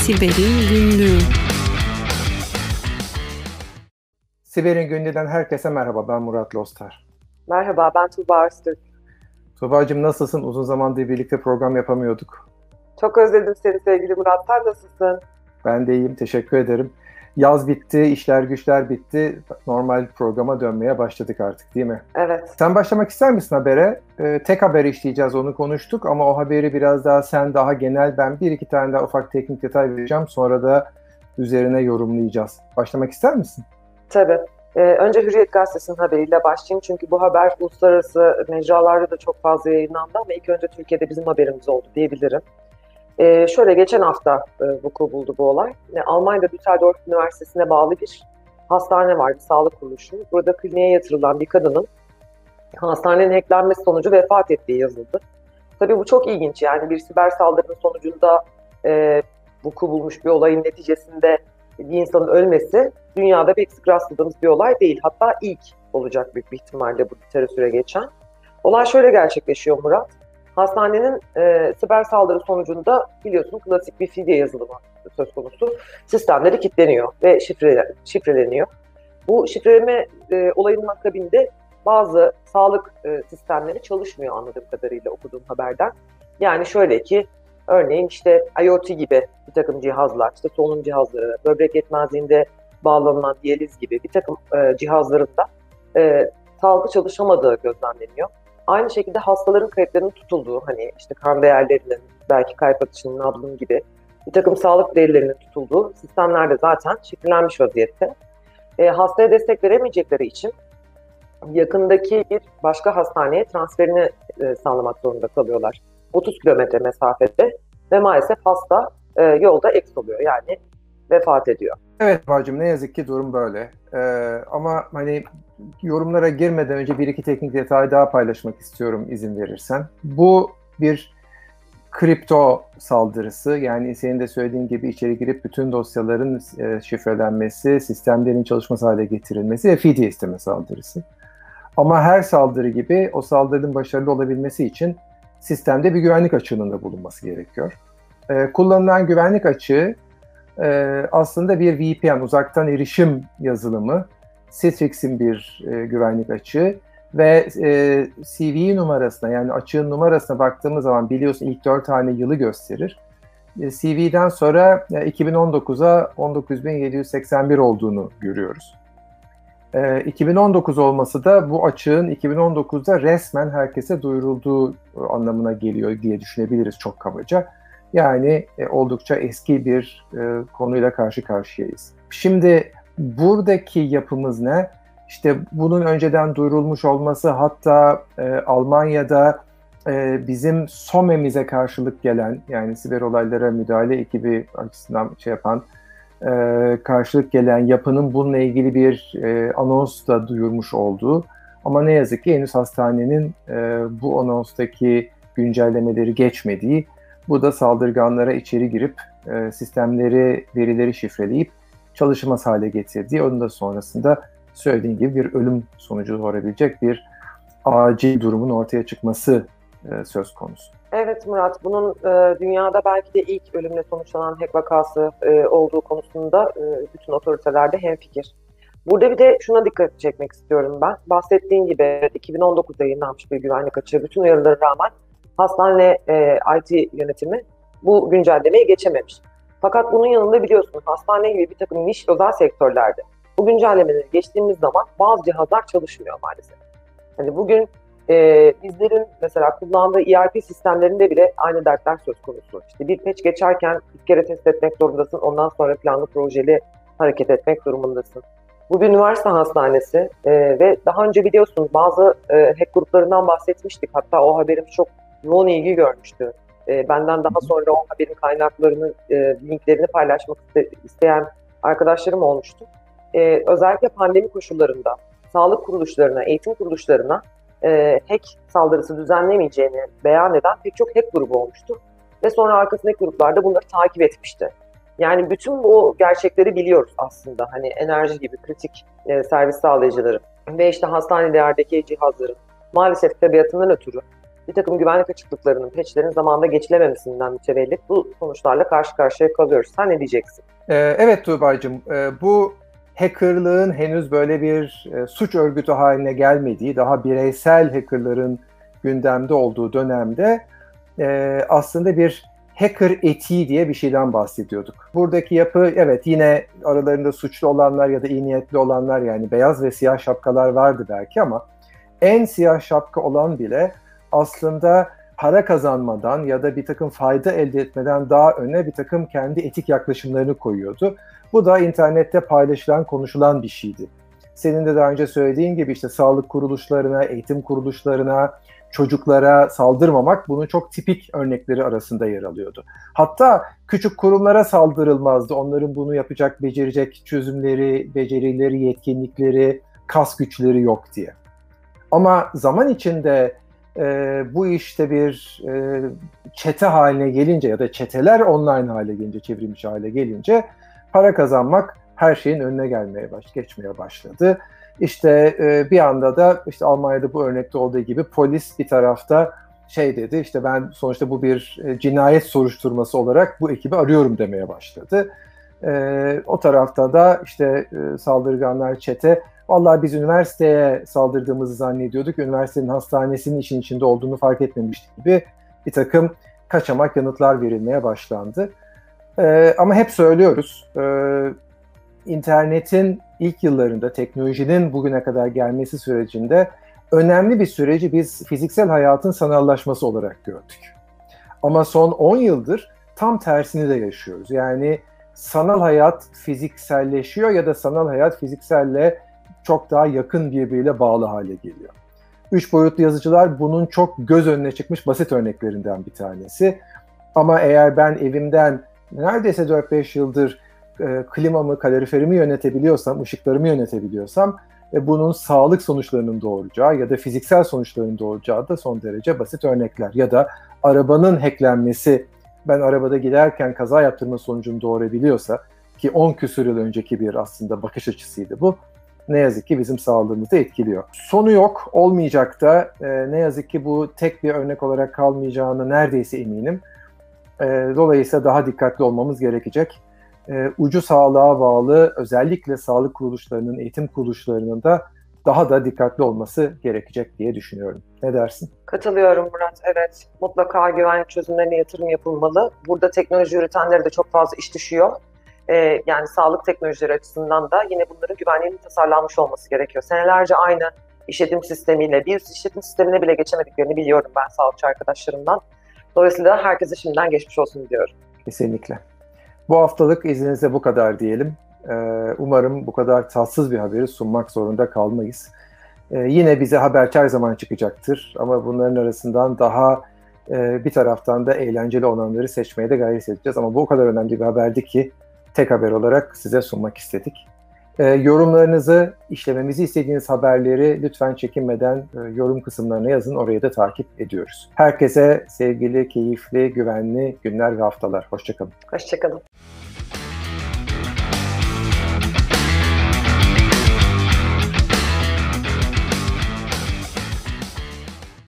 Siber'in Günlüğü Siber'in Günlüğü'den herkese merhaba. Ben Murat Lostar. Merhaba, ben Tuğba Arstürk. Tuğba'cığım nasılsın? Uzun zamandır birlikte program yapamıyorduk. Çok özledim seni sevgili Murat. Sen nasılsın? Ben de iyiyim. Teşekkür ederim. Yaz bitti, işler güçler bitti. Normal programa dönmeye başladık artık değil mi? Evet. Sen başlamak ister misin habere? Ee, tek haber işleyeceğiz onu konuştuk ama o haberi biraz daha sen daha genel ben bir iki tane daha ufak teknik detay vereceğim. Sonra da üzerine yorumlayacağız. Başlamak ister misin? Tabii. Ee, önce Hürriyet Gazetesi'nin haberiyle başlayayım. Çünkü bu haber uluslararası mecralarda da çok fazla yayınlandı ama ilk önce Türkiye'de bizim haberimiz oldu diyebilirim. Ee, şöyle geçen hafta e, vuku buldu bu olay. E, Almanya'da Düsseldorf Üniversitesi'ne bağlı bir hastane vardı, sağlık kuruluşu. Burada kliniğe yatırılan bir kadının hastanenin hacklenmesi sonucu vefat ettiği yazıldı. Tabii bu çok ilginç yani bir siber saldırının sonucunda e, vuku bulmuş bir olayın neticesinde bir insanın ölmesi dünyada pek sık rastladığımız bir olay değil. Hatta ilk olacak büyük bir ihtimalle bu literatüre geçen. Olay şöyle gerçekleşiyor Murat. Hastanenin e, siber saldırı sonucunda biliyorsun klasik bir fidye yazılımı söz konusu. Sistemleri kilitleniyor ve şifre, şifreleniyor. Bu şifreleme e, olayının akabinde bazı sağlık e, sistemleri çalışmıyor anladığım kadarıyla okuduğum haberden. Yani şöyle ki örneğin işte IoT gibi bir takım cihazlar, işte solunum cihazları, böbrek yetmezliğinde bağlanılan diyaliz gibi bir takım e, cihazlarında e, sağlıklı çalışamadığı gözlemleniyor. Aynı şekilde hastaların kayıtlarının tutulduğu, hani işte kan değerlerinin, belki kalp atışının, nabzın gibi bir takım sağlık verilerinin tutulduğu sistemlerde zaten şifrelenmiş vaziyette. E, hastaya destek veremeyecekleri için yakındaki bir başka hastaneye transferini e, sağlamak zorunda kalıyorlar. 30 kilometre mesafede ve maalesef hasta e, yolda eks oluyor yani vefat ediyor. Evet bacım ne yazık ki durum böyle. Ee, ama hani yorumlara girmeden önce bir iki teknik detay daha paylaşmak istiyorum izin verirsen. Bu bir kripto saldırısı yani senin de söylediğin gibi içeri girip bütün dosyaların e, şifrelenmesi, sistemlerin çalışması hale getirilmesi ve fidye isteme saldırısı. Ama her saldırı gibi o saldırının başarılı olabilmesi için sistemde bir güvenlik açığının da bulunması gerekiyor. Ee, kullanılan güvenlik açığı e, aslında bir VPN, uzaktan erişim yazılımı. Citrix'in bir e, güvenlik açığı ve e, CV numarasına yani açığın numarasına baktığımız zaman biliyorsun ilk 4 tane yılı gösterir. E, CV'den sonra e, 2019'a 19.781 olduğunu görüyoruz. E, 2019 olması da bu açığın 2019'da resmen herkese duyurulduğu anlamına geliyor diye düşünebiliriz çok kabaca. Yani e, oldukça eski bir e, konuyla karşı karşıyayız. Şimdi buradaki yapımız ne? İşte bunun önceden duyurulmuş olması hatta e, Almanya'da e, bizim SOME'mize karşılık gelen yani siber olaylara müdahale ekibi açısından şey yapan e, karşılık gelen yapının bununla ilgili bir e, anons da duyurmuş olduğu ama ne yazık ki henüz hastanenin e, bu anonstaki güncellemeleri geçmediği bu da saldırganlara içeri girip e, sistemleri, verileri şifreleyip çalışmaz hale getirdiği, onun da sonrasında söylediğim gibi bir ölüm sonucu doğurabilecek bir acil durumun ortaya çıkması e, söz konusu. Evet Murat, bunun e, dünyada belki de ilk ölümle sonuçlanan hack vakası e, olduğu konusunda e, bütün otoritelerde hemfikir. Burada bir de şuna dikkat çekmek istiyorum ben. Bahsettiğim gibi 2019'da yayınlanmış bir güvenlik açığı bütün uyarılara rağmen hastane e, IT yönetimi bu güncellemeye geçememiş. Fakat bunun yanında biliyorsunuz hastane gibi bir takım niş özel sektörlerde bu güncellemeleri geçtiğimiz zaman bazı cihazlar çalışmıyor maalesef. Hani bugün e, bizlerin mesela kullandığı ERP sistemlerinde bile aynı dertler söz konusu. İşte bir patch geçerken bir kere test etmek zorundasın, ondan sonra planlı projeli hareket etmek durumundasın. Bu bir üniversite hastanesi e, ve daha önce biliyorsunuz bazı e, hack gruplarından bahsetmiştik. Hatta o haberim çok yoğun ilgi görmüştü. E, benden daha sonra o haberin kaynaklarını, e, linklerini paylaşmak isteyen arkadaşlarım olmuştu. E, özellikle pandemi koşullarında sağlık kuruluşlarına, eğitim kuruluşlarına e, hack saldırısı düzenlemeyeceğini beyan eden pek çok hack grubu olmuştu. Ve sonra arkasındaki gruplar da bunları takip etmişti. Yani bütün bu gerçekleri biliyoruz aslında. Hani enerji gibi kritik e, servis sağlayıcıları ve işte hastanelerdeki cihazların maalesef tabiatından ötürü bir takım güvenlik açıklıklarının, peçlerin zamanında geçilememesinden mütevellit bu sonuçlarla karşı karşıya kalıyoruz. Sen ne diyeceksin? Ee, evet Tuğba'cığım, e, bu hackerlığın henüz böyle bir e, suç örgütü haline gelmediği, daha bireysel hackerların gündemde olduğu dönemde e, aslında bir hacker etiği diye bir şeyden bahsediyorduk. Buradaki yapı evet yine aralarında suçlu olanlar ya da iyi niyetli olanlar yani beyaz ve siyah şapkalar vardı belki ama en siyah şapka olan bile aslında para kazanmadan ya da bir takım fayda elde etmeden daha öne bir takım kendi etik yaklaşımlarını koyuyordu. Bu da internette paylaşılan, konuşulan bir şeydi. Senin de daha önce söylediğin gibi işte sağlık kuruluşlarına, eğitim kuruluşlarına, çocuklara saldırmamak bunun çok tipik örnekleri arasında yer alıyordu. Hatta küçük kurumlara saldırılmazdı. Onların bunu yapacak, becerecek çözümleri, becerileri, yetkinlikleri, kas güçleri yok diye. Ama zaman içinde e, bu işte bir e, çete haline gelince ya da çeteler online hale gelince, çevrilmiş hale gelince para kazanmak her şeyin önüne gelmeye baş, geçmeye başladı. İşte e, bir anda da işte Almanya'da bu örnekte olduğu gibi polis bir tarafta şey dedi işte ben sonuçta bu bir e, cinayet soruşturması olarak bu ekibi arıyorum demeye başladı. E, o tarafta da işte e, saldırganlar çete vallahi biz üniversiteye saldırdığımızı zannediyorduk. Üniversitenin hastanesinin işin içinde olduğunu fark etmemiştik gibi bir takım kaçamak yanıtlar verilmeye başlandı. E, ama hep söylüyoruz e, internetin ilk yıllarında teknolojinin bugüne kadar gelmesi sürecinde önemli bir süreci biz fiziksel hayatın sanallaşması olarak gördük. Ama son 10 yıldır tam tersini de yaşıyoruz. Yani sanal hayat fizikselleşiyor ya da sanal hayat fizikselle çok daha yakın birbiriyle bağlı hale geliyor. Üç boyutlu yazıcılar bunun çok göz önüne çıkmış basit örneklerinden bir tanesi. Ama eğer ben evimden neredeyse 4-5 yıldır e, klimamı, kaloriferimi yönetebiliyorsam, ışıklarımı yönetebiliyorsam e, bunun sağlık sonuçlarının doğuracağı ya da fiziksel sonuçlarının doğuracağı da son derece basit örnekler. Ya da arabanın hacklenmesi ben arabada giderken kaza yaptırma sonucunu doğurabiliyorsa ki 10 küsur yıl önceki bir aslında bakış açısıydı bu. Ne yazık ki bizim sağlığımızı etkiliyor. Sonu yok, olmayacak da e, ne yazık ki bu tek bir örnek olarak kalmayacağını neredeyse eminim. E, dolayısıyla daha dikkatli olmamız gerekecek e, ucu sağlığa bağlı özellikle sağlık kuruluşlarının, eğitim kuruluşlarının da daha da dikkatli olması gerekecek diye düşünüyorum. Ne dersin? Katılıyorum Murat. Evet. Mutlaka güvenlik çözümlerine yatırım yapılmalı. Burada teknoloji üretenlere de çok fazla iş düşüyor. Ee, yani sağlık teknolojileri açısından da yine bunların güvenliğinin tasarlanmış olması gerekiyor. Senelerce aynı işletim sistemiyle, bir işletim sistemine bile geçemediklerini biliyorum ben sağlıkçı arkadaşlarımdan. Dolayısıyla herkese şimdiden geçmiş olsun diyorum. Kesinlikle. Bu haftalık izninizle bu kadar diyelim. Ee, umarım bu kadar tatsız bir haberi sunmak zorunda kalmayız. Ee, yine bize haber her zaman çıkacaktır ama bunların arasından daha e, bir taraftan da eğlenceli olanları seçmeye de gayret edeceğiz. Ama bu o kadar önemli bir haberdi ki tek haber olarak size sunmak istedik. E, yorumlarınızı, işlememizi istediğiniz haberleri lütfen çekinmeden e, yorum kısımlarına yazın. Orayı da takip ediyoruz. Herkese sevgili, keyifli, güvenli günler ve haftalar. Hoşçakalın. Hoşçakalın.